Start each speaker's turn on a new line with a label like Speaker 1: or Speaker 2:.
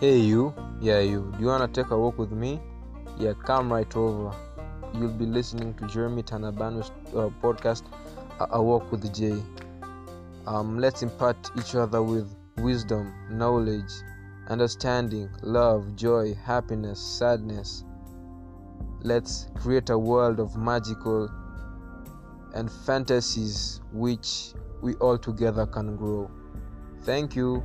Speaker 1: Hey, you, yeah, you, do you want to take a walk with me? Yeah, come right over. You'll be listening to Jeremy Tanabano's uh, podcast, a-, a Walk with Jay. Um, let's impart each other with wisdom, knowledge, understanding, love, joy, happiness, sadness. Let's create a world of magical and fantasies which we all together can grow. Thank you.